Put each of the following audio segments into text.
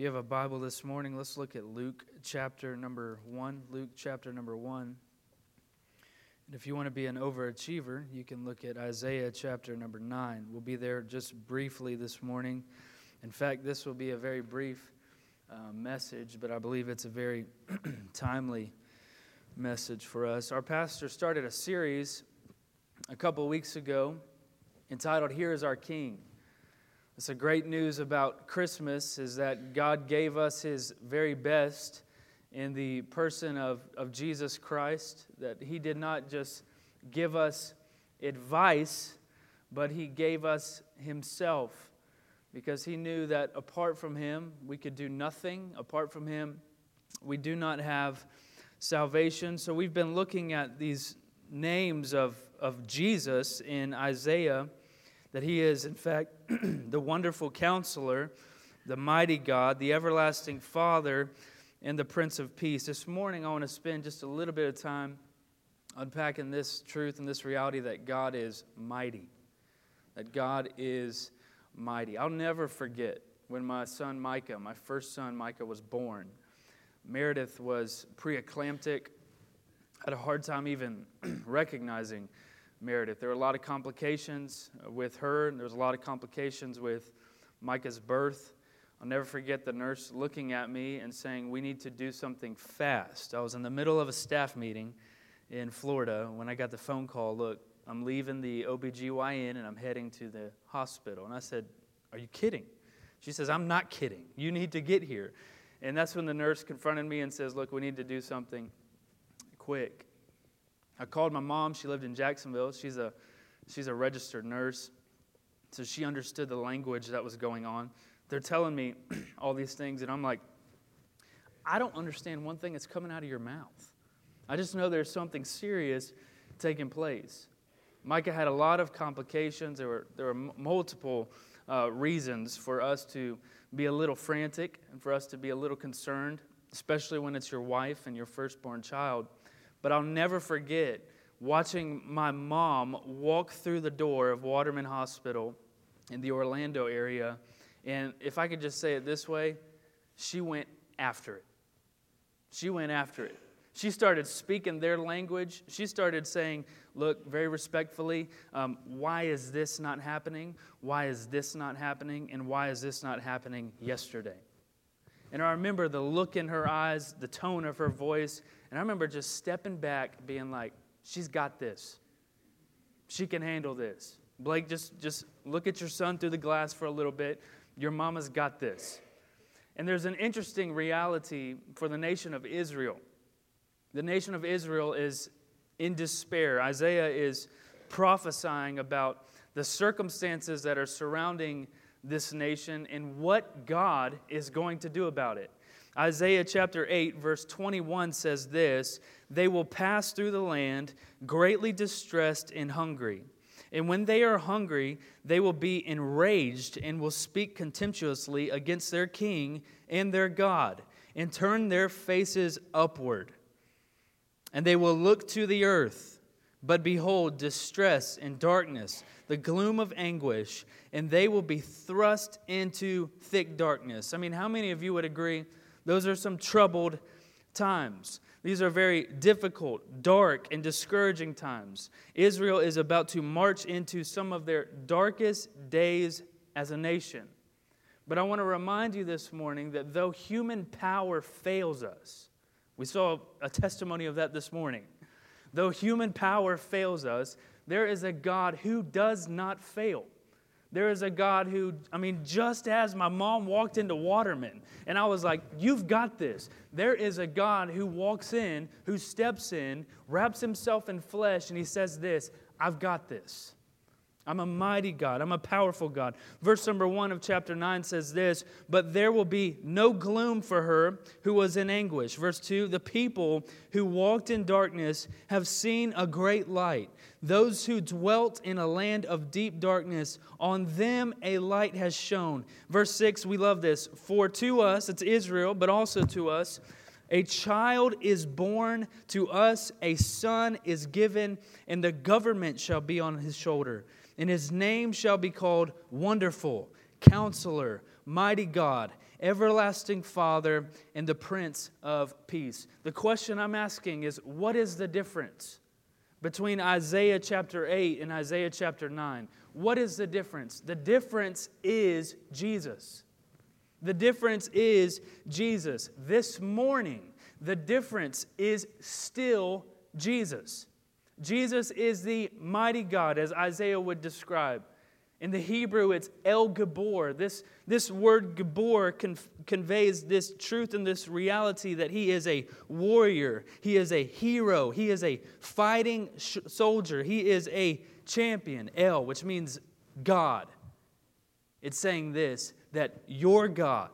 If you have a Bible this morning, let's look at Luke chapter number 1. Luke chapter number 1. And if you want to be an overachiever, you can look at Isaiah chapter number 9. We'll be there just briefly this morning. In fact, this will be a very brief uh, message, but I believe it's a very timely message for us. Our pastor started a series a couple weeks ago entitled Here is Our King. It's a great news about Christmas is that God gave us his very best in the person of, of Jesus Christ, that he did not just give us advice, but he gave us himself because he knew that apart from him, we could do nothing. Apart from him, we do not have salvation. So we've been looking at these names of, of Jesus in Isaiah that he is, in fact, the wonderful counselor, the mighty God, the everlasting Father, and the Prince of Peace. This morning, I want to spend just a little bit of time unpacking this truth and this reality that God is mighty. That God is mighty. I'll never forget when my son Micah, my first son Micah, was born. Meredith was preeclamptic, had a hard time even recognizing Meredith. There were a lot of complications uh, with her, and there was a lot of complications with Micah's birth. I'll never forget the nurse looking at me and saying, We need to do something fast. I was in the middle of a staff meeting in Florida when I got the phone call Look, I'm leaving the OBGYN and I'm heading to the hospital. And I said, Are you kidding? She says, I'm not kidding. You need to get here. And that's when the nurse confronted me and says, Look, we need to do something quick. I called my mom. She lived in Jacksonville. She's a, she's a registered nurse. So she understood the language that was going on. They're telling me all these things, and I'm like, I don't understand one thing that's coming out of your mouth. I just know there's something serious taking place. Micah had a lot of complications. There were, there were multiple uh, reasons for us to be a little frantic and for us to be a little concerned, especially when it's your wife and your firstborn child. But I'll never forget watching my mom walk through the door of Waterman Hospital in the Orlando area. And if I could just say it this way, she went after it. She went after it. She started speaking their language. She started saying, Look, very respectfully, um, why is this not happening? Why is this not happening? And why is this not happening yesterday? And I remember the look in her eyes, the tone of her voice. And I remember just stepping back, being like, she's got this. She can handle this. Blake, just, just look at your son through the glass for a little bit. Your mama's got this. And there's an interesting reality for the nation of Israel. The nation of Israel is in despair. Isaiah is prophesying about the circumstances that are surrounding this nation and what God is going to do about it. Isaiah chapter 8, verse 21 says this They will pass through the land greatly distressed and hungry. And when they are hungry, they will be enraged and will speak contemptuously against their king and their God, and turn their faces upward. And they will look to the earth, but behold, distress and darkness the gloom of anguish, and they will be thrust into thick darkness. I mean, how many of you would agree those are some troubled times? These are very difficult, dark, and discouraging times. Israel is about to march into some of their darkest days as a nation. But I want to remind you this morning that though human power fails us, we saw a testimony of that this morning. Though human power fails us, there is a God who does not fail. There is a God who, I mean, just as my mom walked into Waterman and I was like, You've got this. There is a God who walks in, who steps in, wraps himself in flesh, and he says, This, I've got this. I'm a mighty God. I'm a powerful God. Verse number one of chapter 9 says this But there will be no gloom for her who was in anguish. Verse 2 The people who walked in darkness have seen a great light. Those who dwelt in a land of deep darkness, on them a light has shone. Verse 6, we love this. For to us, it's Israel, but also to us, a child is born to us, a son is given, and the government shall be on his shoulder and his name shall be called Wonderful, Counselor, Mighty God, everlasting Father, and the Prince of Peace. The question I'm asking is what is the difference between Isaiah chapter 8 and Isaiah chapter 9? What is the difference? The difference is Jesus. The difference is Jesus. This morning, the difference is still Jesus. Jesus is the mighty God, as Isaiah would describe. In the Hebrew, it's El Gibbor. This, this word Gibbor con- conveys this truth and this reality that he is a warrior, he is a hero, he is a fighting sh- soldier, he is a champion. El, which means God. It's saying this that your God,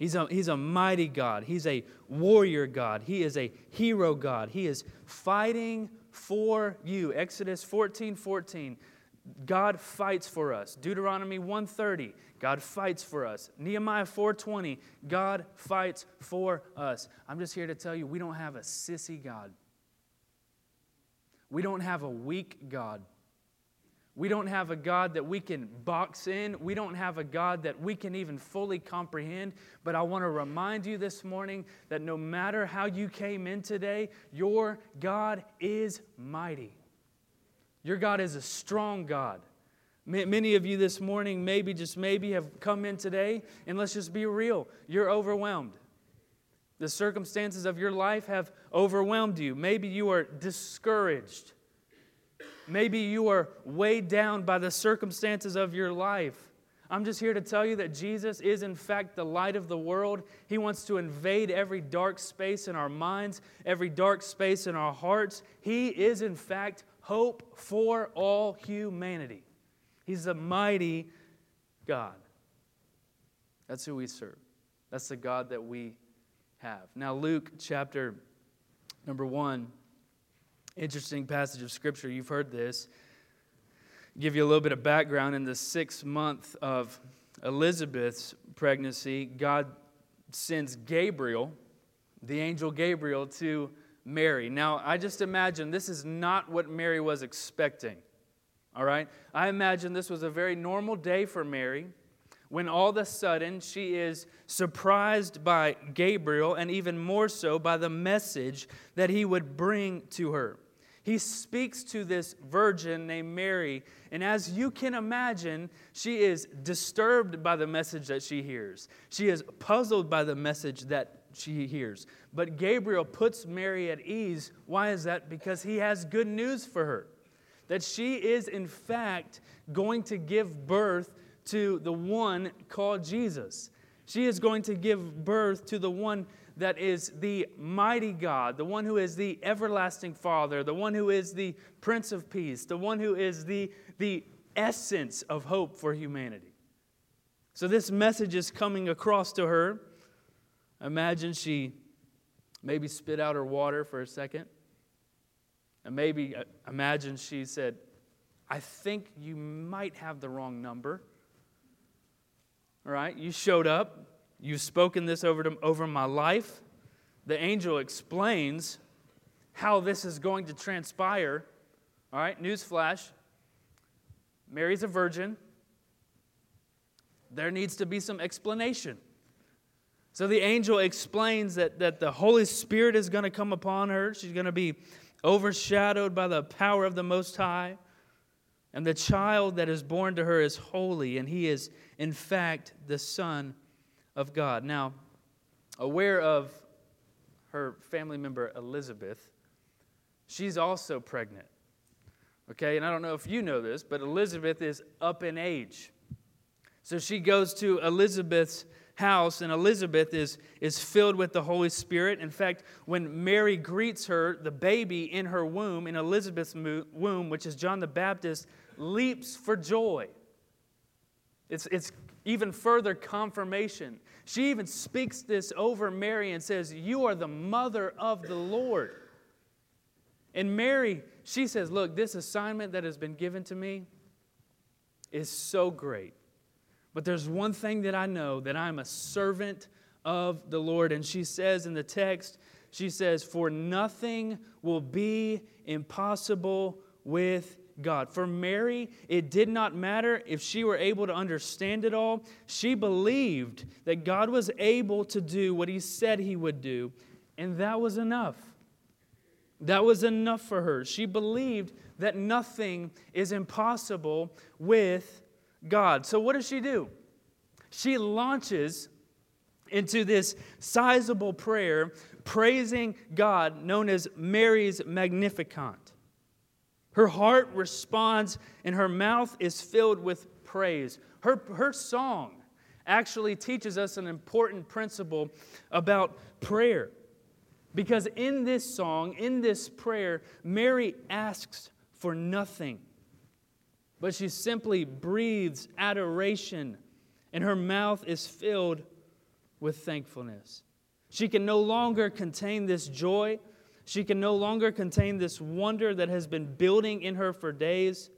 He's a, he's a mighty God. He's a warrior God. He is a hero God. He is fighting for you. Exodus 14 14. God fights for us. Deuteronomy 130, God fights for us. Nehemiah 4:20, God fights for us. I'm just here to tell you we don't have a sissy God. We don't have a weak God. We don't have a God that we can box in. We don't have a God that we can even fully comprehend. But I want to remind you this morning that no matter how you came in today, your God is mighty. Your God is a strong God. Many of you this morning, maybe, just maybe, have come in today, and let's just be real. You're overwhelmed. The circumstances of your life have overwhelmed you. Maybe you are discouraged. Maybe you are weighed down by the circumstances of your life. I'm just here to tell you that Jesus is, in fact, the light of the world. He wants to invade every dark space in our minds, every dark space in our hearts. He is, in fact, hope for all humanity. He's a mighty God. That's who we serve. That's the God that we have. Now, Luke chapter number one, interesting passage of scripture. You've heard this. Give you a little bit of background. In the sixth month of Elizabeth's pregnancy, God sends Gabriel, the angel Gabriel, to Mary. Now, I just imagine this is not what Mary was expecting. All right? I imagine this was a very normal day for Mary when all of a sudden she is surprised by Gabriel and even more so by the message that he would bring to her. He speaks to this virgin named Mary, and as you can imagine, she is disturbed by the message that she hears. She is puzzled by the message that she hears. But Gabriel puts Mary at ease. Why is that? Because he has good news for her. That she is, in fact, going to give birth to the one called Jesus. She is going to give birth to the one that is the mighty God, the one who is the everlasting Father, the one who is the Prince of Peace, the one who is the, the essence of hope for humanity. So, this message is coming across to her. Imagine she maybe spit out her water for a second. And maybe uh, imagine she said, I think you might have the wrong number. Right, you showed up, you've spoken this over, to, over my life. The angel explains how this is going to transpire. All right, newsflash Mary's a virgin. There needs to be some explanation. So the angel explains that, that the Holy Spirit is going to come upon her. She's going to be overshadowed by the power of the Most High. And the child that is born to her is holy, and he is, in fact, the Son of God. Now, aware of her family member Elizabeth, she's also pregnant. Okay, and I don't know if you know this, but Elizabeth is up in age. So she goes to Elizabeth's house, and Elizabeth is, is filled with the Holy Spirit. In fact, when Mary greets her, the baby in her womb, in Elizabeth's womb, which is John the Baptist, leaps for joy. It's, it's even further confirmation. She even speaks this over Mary and says, You are the mother of the Lord. And Mary, she says, Look, this assignment that has been given to me is so great. But there's one thing that I know that I'm a servant of the Lord. And she says in the text, she says, For nothing will be impossible with God. For Mary, it did not matter if she were able to understand it all. She believed that God was able to do what he said he would do, and that was enough. That was enough for her. She believed that nothing is impossible with God. So, what does she do? She launches into this sizable prayer, praising God, known as Mary's Magnificat. Her heart responds, and her mouth is filled with praise. Her, her song actually teaches us an important principle about prayer. Because in this song, in this prayer, Mary asks for nothing, but she simply breathes adoration, and her mouth is filled with thankfulness. She can no longer contain this joy. She can no longer contain this wonder that has been building in her for days.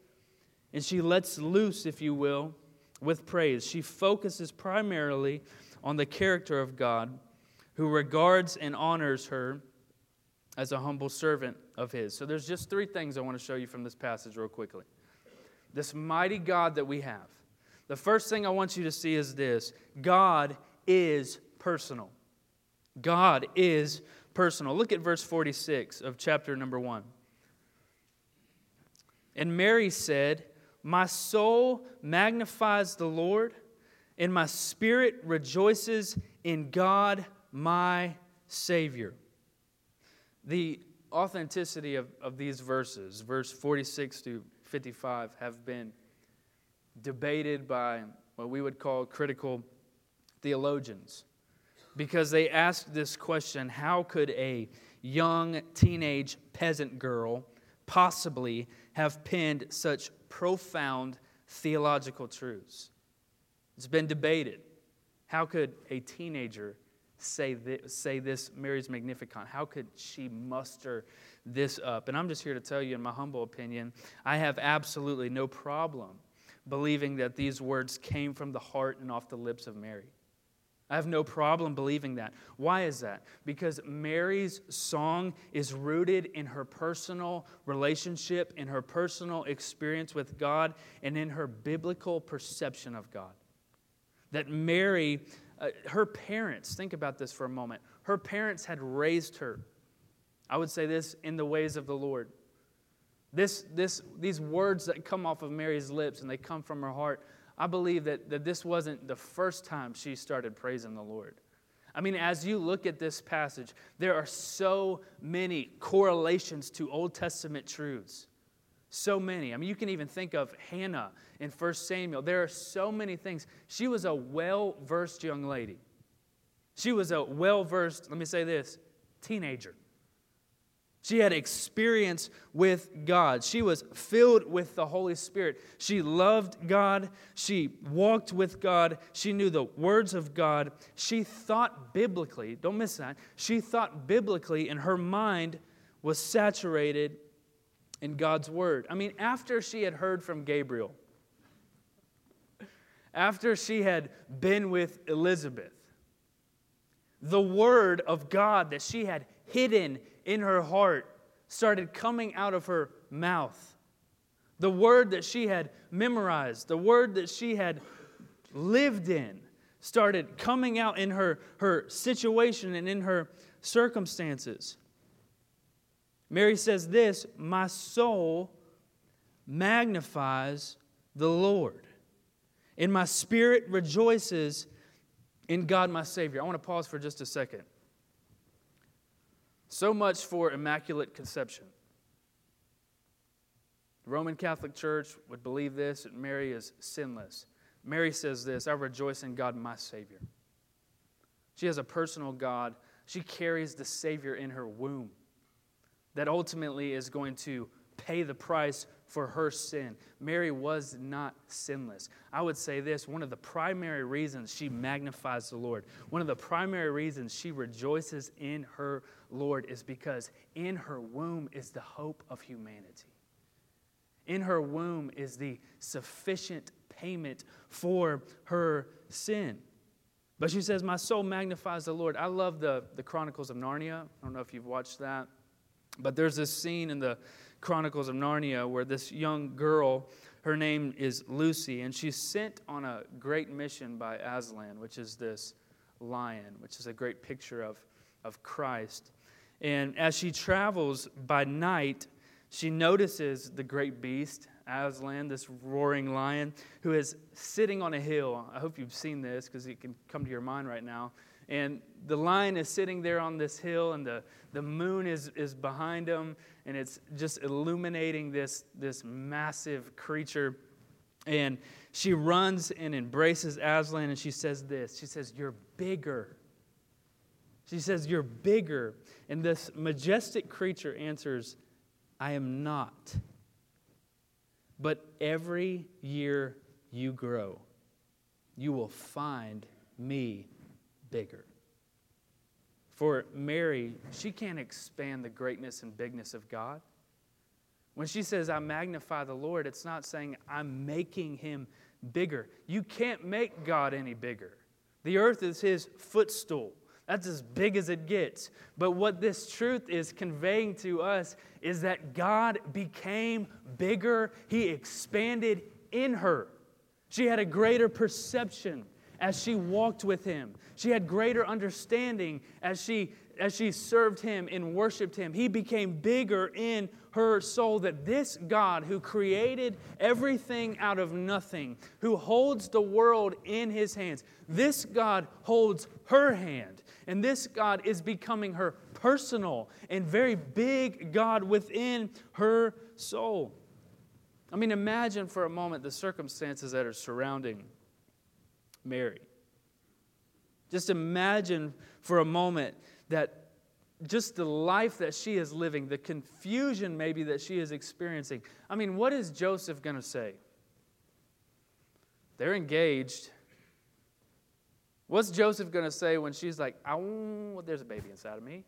And she lets loose, if you will, with praise. She focuses primarily on the character of God, who regards and honors her as a humble servant of his. So there's just three things I want to show you from this passage, real quickly. This mighty God that we have. The first thing I want you to see is this God is personal. God is personal. Look at verse 46 of chapter number 1. And Mary said, My soul magnifies the Lord, and my spirit rejoices in God my Savior. The authenticity of, of these verses, verse 46 to 55, have been debated by what we would call critical theologians because they asked this question how could a young teenage peasant girl possibly have penned such profound theological truths? It's been debated. How could a teenager say this, say this Mary's Magnificat? How could she muster this up? And I'm just here to tell you, in my humble opinion, I have absolutely no problem believing that these words came from the heart and off the lips of Mary. I have no problem believing that. Why is that? Because Mary's song is rooted in her personal relationship, in her personal experience with God, and in her biblical perception of God. That Mary, uh, her parents, think about this for a moment, her parents had raised her, I would say this, in the ways of the Lord. This, this, these words that come off of Mary's lips and they come from her heart I believe that, that this wasn't the first time she started praising the Lord. I mean, as you look at this passage, there are so many correlations to Old Testament truths. So many. I mean, you can even think of Hannah in 1 Samuel. There are so many things. She was a well versed young lady. She was a well versed, let me say this, teenager. She had experience with God. She was filled with the Holy Spirit. She loved God. She walked with God. She knew the words of God. She thought biblically. Don't miss that. She thought biblically, and her mind was saturated in God's word. I mean, after she had heard from Gabriel, after she had been with Elizabeth, the word of God that she had hidden in her heart started coming out of her mouth. The word that she had memorized, the word that she had lived in, started coming out in her, her situation and in her circumstances. Mary says this My soul magnifies the Lord, and my spirit rejoices in God my Savior. I want to pause for just a second. So much for Immaculate Conception. The Roman Catholic Church would believe this that Mary is sinless. Mary says this I rejoice in God, my Savior. She has a personal God. She carries the Savior in her womb that ultimately is going to pay the price for her sin. Mary was not sinless. I would say this one of the primary reasons she magnifies the Lord, one of the primary reasons she rejoices in her Lord is because in her womb is the hope of humanity. In her womb is the sufficient payment for her sin. But she says, My soul magnifies the Lord. I love the, the Chronicles of Narnia. I don't know if you've watched that. But there's this scene in the Chronicles of Narnia, where this young girl, her name is Lucy, and she's sent on a great mission by Aslan, which is this lion, which is a great picture of, of Christ. And as she travels by night, she notices the great beast, Aslan, this roaring lion, who is sitting on a hill. I hope you've seen this because it can come to your mind right now. And the lion is sitting there on this hill, and the, the moon is, is behind him, and it's just illuminating this, this massive creature. And she runs and embraces Aslan, and she says this She says, You're bigger. She says, You're bigger. And this majestic creature answers, I am not. But every year you grow, you will find me bigger. For Mary, she can't expand the greatness and bigness of God. When she says, I magnify the Lord, it's not saying I'm making him bigger. You can't make God any bigger. The earth is his footstool. That's as big as it gets. But what this truth is conveying to us is that God became bigger, He expanded in her. She had a greater perception as she walked with Him, she had greater understanding as she as she served him and worshiped him, he became bigger in her soul that this God who created everything out of nothing, who holds the world in his hands, this God holds her hand. And this God is becoming her personal and very big God within her soul. I mean, imagine for a moment the circumstances that are surrounding Mary. Just imagine for a moment that just the life that she is living, the confusion maybe that she is experiencing. I mean, what is Joseph going to say? They're engaged. What's Joseph going to say when she's like, oh, there's a baby inside of me?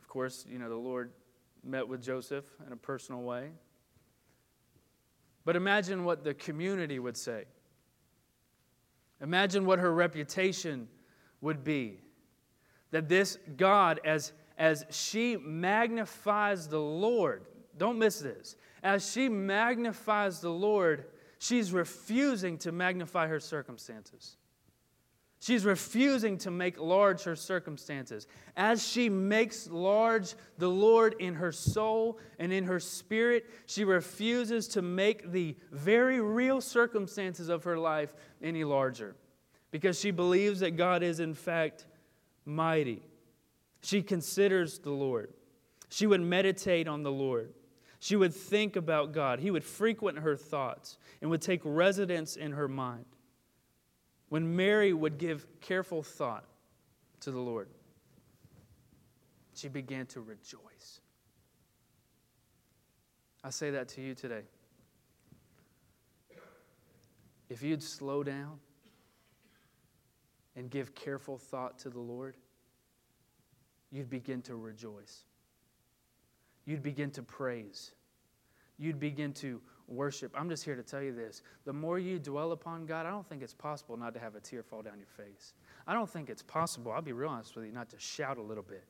Of course, you know, the Lord met with Joseph in a personal way. But imagine what the community would say. Imagine what her reputation would be. That this God, as, as she magnifies the Lord, don't miss this, as she magnifies the Lord, she's refusing to magnify her circumstances. She's refusing to make large her circumstances. As she makes large the Lord in her soul and in her spirit, she refuses to make the very real circumstances of her life any larger because she believes that God is, in fact, mighty. She considers the Lord. She would meditate on the Lord. She would think about God. He would frequent her thoughts and would take residence in her mind. When Mary would give careful thought to the Lord, she began to rejoice. I say that to you today. If you'd slow down, and give careful thought to the Lord, you'd begin to rejoice. You'd begin to praise. You'd begin to worship. I'm just here to tell you this. The more you dwell upon God, I don't think it's possible not to have a tear fall down your face. I don't think it's possible, I'll be real honest with you, not to shout a little bit.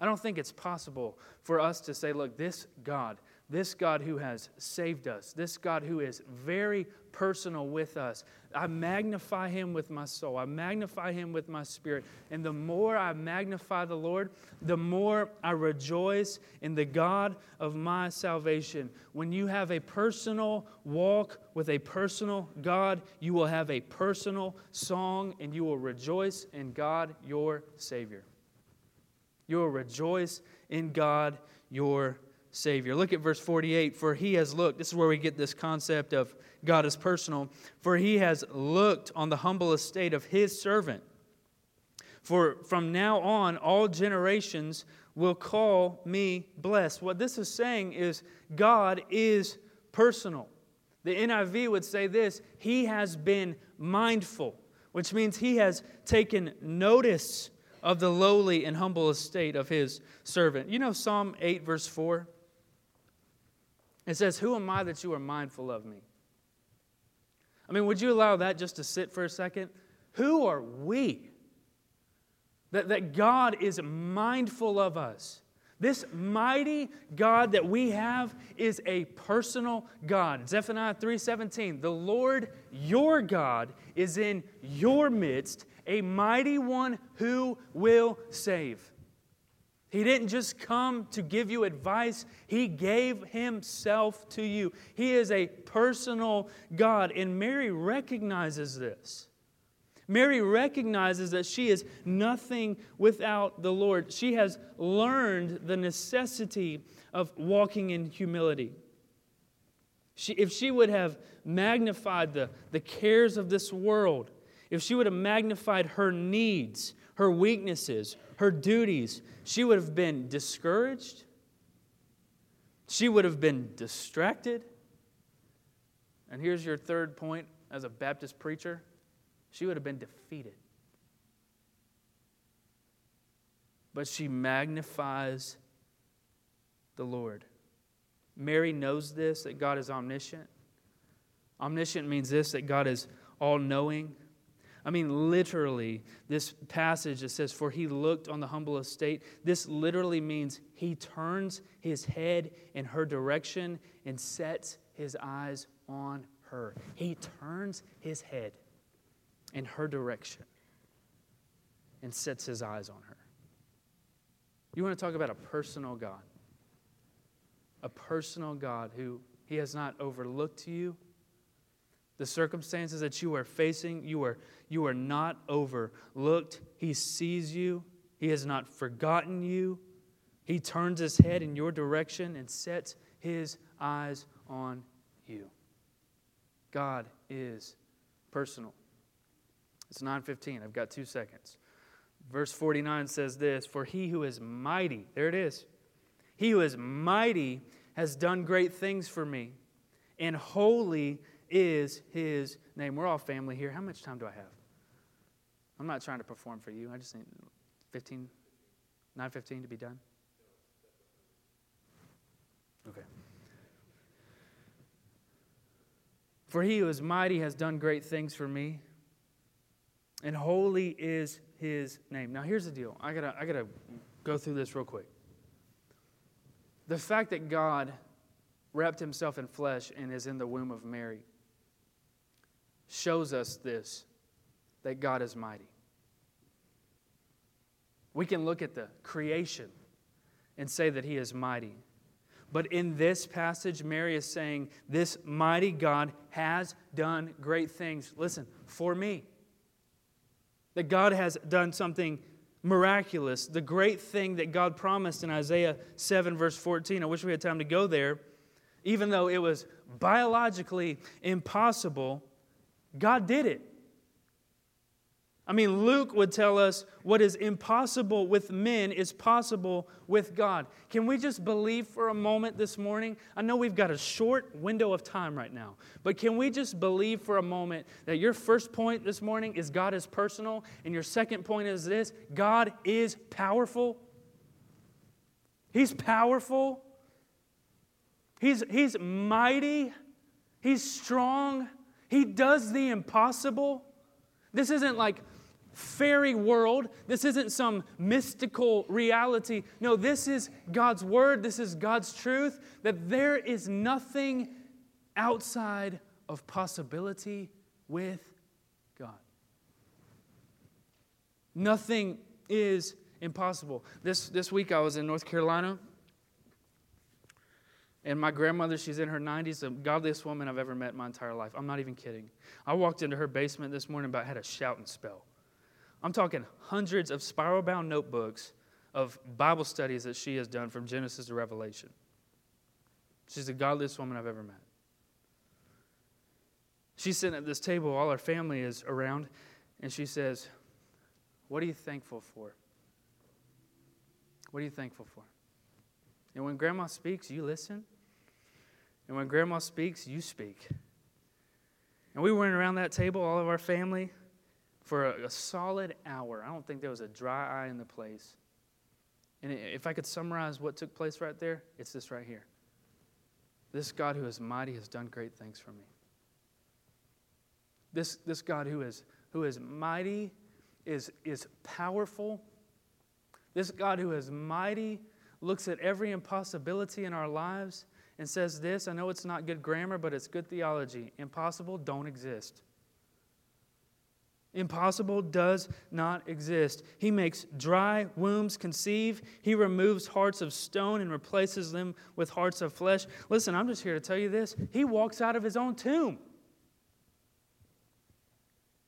I don't think it's possible for us to say, look, this God, this God who has saved us, this God who is very personal with us. I magnify him with my soul. I magnify him with my spirit. And the more I magnify the Lord, the more I rejoice in the God of my salvation. When you have a personal walk with a personal God, you will have a personal song and you will rejoice in God, your Savior. You will rejoice in God, your Savior. Look at verse 48. For he has looked, this is where we get this concept of God is personal. For he has looked on the humble estate of his servant. For from now on, all generations will call me blessed. What this is saying is God is personal. The NIV would say this He has been mindful, which means He has taken notice of the lowly and humble estate of His servant. You know Psalm 8, verse 4? It says, Who am I that you are mindful of me? I mean, would you allow that just to sit for a second? Who are we? That, that God is mindful of us. This mighty God that we have is a personal God. Zephaniah 3:17, "The Lord your God is in your midst, a mighty one who will save." He didn't just come to give you advice, He gave Himself to you. He is a personal God, and Mary recognizes this. Mary recognizes that she is nothing without the Lord. She has learned the necessity of walking in humility. She, if she would have magnified the, the cares of this world, if she would have magnified her needs, her weaknesses, her duties, she would have been discouraged. She would have been distracted. And here's your third point as a Baptist preacher she would have been defeated. But she magnifies the Lord. Mary knows this that God is omniscient. Omniscient means this that God is all knowing. I mean, literally, this passage that says, For he looked on the humble estate, this literally means he turns his head in her direction and sets his eyes on her. He turns his head in her direction and sets his eyes on her. You want to talk about a personal God? A personal God who he has not overlooked you, the circumstances that you are facing, you are, you are not overlooked. He sees you, He has not forgotten you. He turns His head in your direction and sets His eyes on you. God is personal. It's 9:15. I've got 2 seconds. Verse 49 says this, "For he who is mighty, there it is. He who is mighty has done great things for me, and holy is his name. We're all family here. How much time do I have? I'm not trying to perform for you. I just need 15, 9.15 to be done. Okay. For he who is mighty has done great things for me, and holy is his name. Now here's the deal. I gotta, I gotta go through this real quick. The fact that God wrapped himself in flesh and is in the womb of Mary shows us this that God is mighty. We can look at the creation and say that He is mighty. But in this passage, Mary is saying, This mighty God has done great things. Listen, for me. That God has done something miraculous. The great thing that God promised in Isaiah 7, verse 14. I wish we had time to go there. Even though it was biologically impossible, God did it. I mean, Luke would tell us what is impossible with men is possible with God. Can we just believe for a moment this morning? I know we've got a short window of time right now, but can we just believe for a moment that your first point this morning is God is personal, and your second point is this God is powerful? He's powerful, He's, he's mighty, He's strong. He does the impossible. This isn't like fairy world. This isn't some mystical reality. No, this is God's word. This is God's truth that there is nothing outside of possibility with God. Nothing is impossible. This, this week I was in North Carolina and my grandmother, she's in her 90s, the godliest woman I've ever met in my entire life. I'm not even kidding. I walked into her basement this morning, I had a shouting spell. I'm talking hundreds of spiral bound notebooks of Bible studies that she has done from Genesis to Revelation. She's the godliest woman I've ever met. She's sitting at this table, all our family is around, and she says, What are you thankful for? What are you thankful for? And when grandma speaks, you listen. And when grandma speaks, you speak. And we went around that table, all of our family, for a, a, solid hour. I don't think there was a dry eye in the place. And if I could summarize what took place right there, it's this right here. This God who is mighty has done great things for me. This, this God who is, who is mighty is, is powerful. This God who is mighty looks at every impossibility in our lives and says this I know it's not good grammar, but it's good theology. Impossible don't exist. Impossible does not exist. He makes dry wombs conceive. He removes hearts of stone and replaces them with hearts of flesh. Listen, I'm just here to tell you this. He walks out of his own tomb.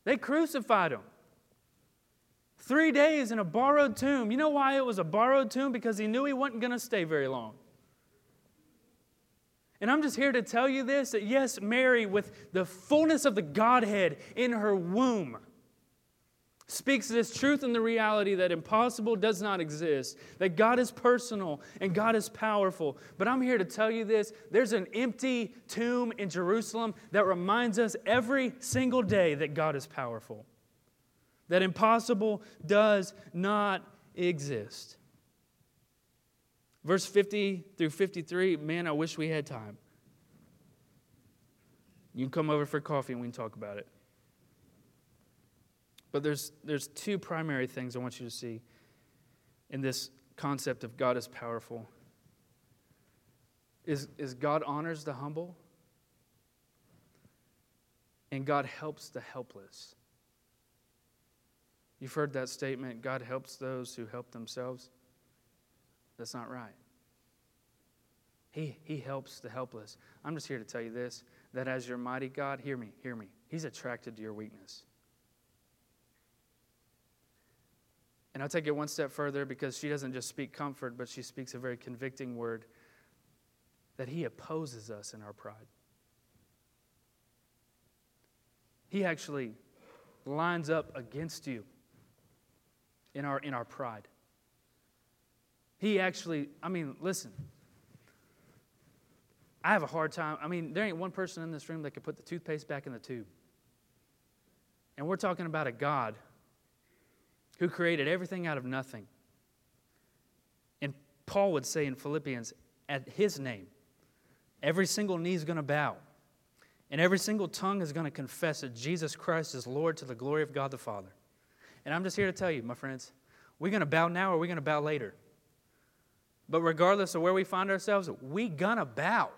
They crucified him. Three days in a borrowed tomb. You know why it was a borrowed tomb? Because he knew he wasn't going to stay very long. And I'm just here to tell you this that yes, Mary, with the fullness of the Godhead in her womb, speaks this truth and the reality that impossible does not exist, that God is personal and God is powerful. But I'm here to tell you this there's an empty tomb in Jerusalem that reminds us every single day that God is powerful, that impossible does not exist. Verse 50 through 53, man, I wish we had time. You can come over for coffee and we can talk about it. But there's, there's two primary things I want you to see in this concept of God is powerful. Is, is God honors the humble, and God helps the helpless. You've heard that statement God helps those who help themselves. That's not right. He, he helps the helpless. I'm just here to tell you this that as your mighty God, hear me, hear me, He's attracted to your weakness. And I'll take it one step further because she doesn't just speak comfort, but she speaks a very convicting word that He opposes us in our pride. He actually lines up against you in our, in our pride. He actually, I mean, listen. I have a hard time. I mean, there ain't one person in this room that could put the toothpaste back in the tube. And we're talking about a God who created everything out of nothing. And Paul would say in Philippians, at his name, every single knee is going to bow, and every single tongue is going to confess that Jesus Christ is Lord to the glory of God the Father. And I'm just here to tell you, my friends, we're going to bow now or we're going to bow later. But regardless of where we find ourselves, we to bow.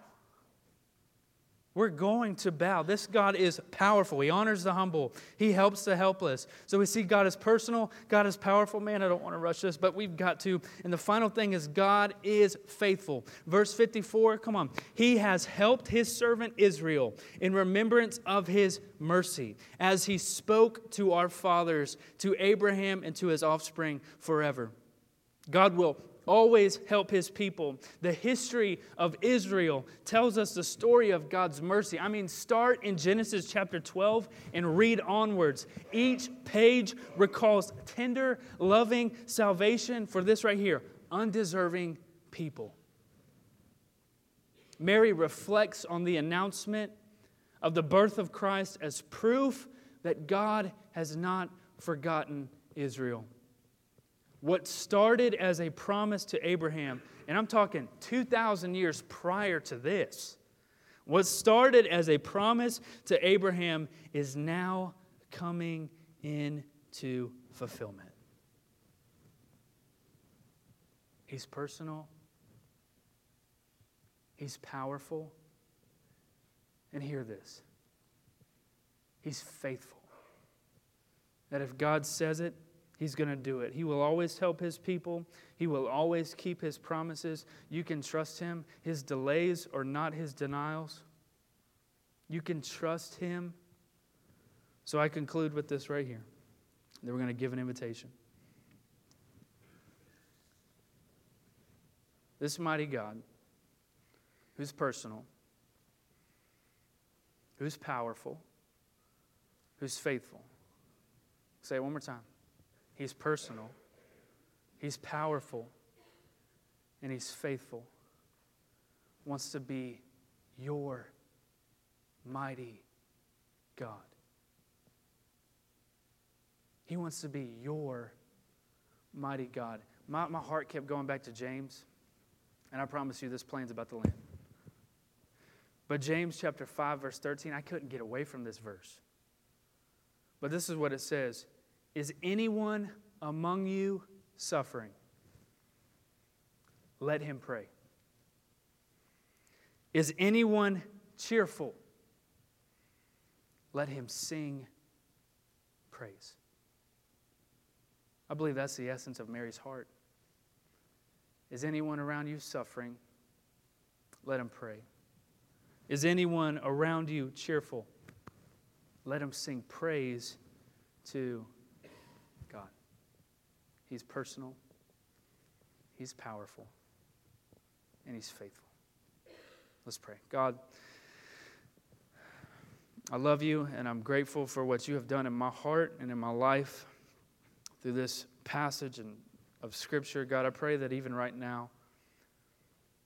We're going to bow. This God is powerful. He honors the humble. He helps the helpless. So we see God is personal. God is powerful. Man, I don't want to rush this, but we've got to. And the final thing is God is faithful. Verse 54, come on. He has helped his servant Israel in remembrance of his mercy, as he spoke to our fathers, to Abraham, and to his offspring forever. God will always help his people. The history of Israel tells us the story of God's mercy. I mean, start in Genesis chapter 12 and read onwards. Each page recalls tender, loving salvation for this right here undeserving people. Mary reflects on the announcement of the birth of Christ as proof that God has not forgotten Israel. What started as a promise to Abraham, and I'm talking 2,000 years prior to this, what started as a promise to Abraham is now coming into fulfillment. He's personal, He's powerful, and hear this He's faithful. That if God says it, He's going to do it. He will always help his people. He will always keep his promises. You can trust him. His delays are not his denials. You can trust him. So I conclude with this right here. Then we're going to give an invitation. This mighty God, who's personal, who's powerful, who's faithful. Say it one more time. He's personal, He's powerful, and He's faithful. Wants to be your mighty God. He wants to be your mighty God. My, my heart kept going back to James, and I promise you this plane's about to land. But James chapter 5, verse 13, I couldn't get away from this verse. But this is what it says is anyone among you suffering? let him pray. Is anyone cheerful? Let him sing praise. I believe that's the essence of Mary's heart. Is anyone around you suffering? Let him pray. Is anyone around you cheerful? Let him sing praise to. He's personal, He's powerful, and He's faithful. Let's pray. God, I love you, and I'm grateful for what you have done in my heart and in my life through this passage and of Scripture. God, I pray that even right now,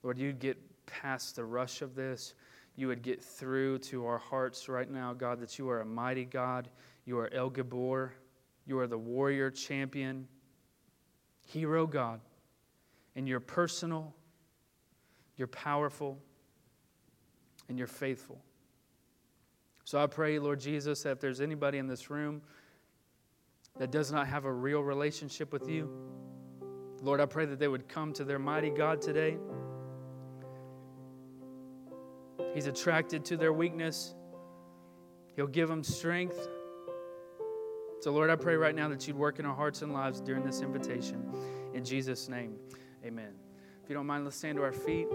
Lord, you'd get past the rush of this. You would get through to our hearts right now, God, that you are a mighty God. You are El Gibbor. You are the warrior champion, hero God. And you're personal, you're powerful, and you're faithful. So I pray, Lord Jesus, that if there's anybody in this room that does not have a real relationship with you, Lord, I pray that they would come to their mighty God today. He's attracted to their weakness, He'll give them strength. So, Lord, I pray right now that you'd work in our hearts and lives during this invitation. In Jesus' name, amen. If you don't mind, let's stand to our feet.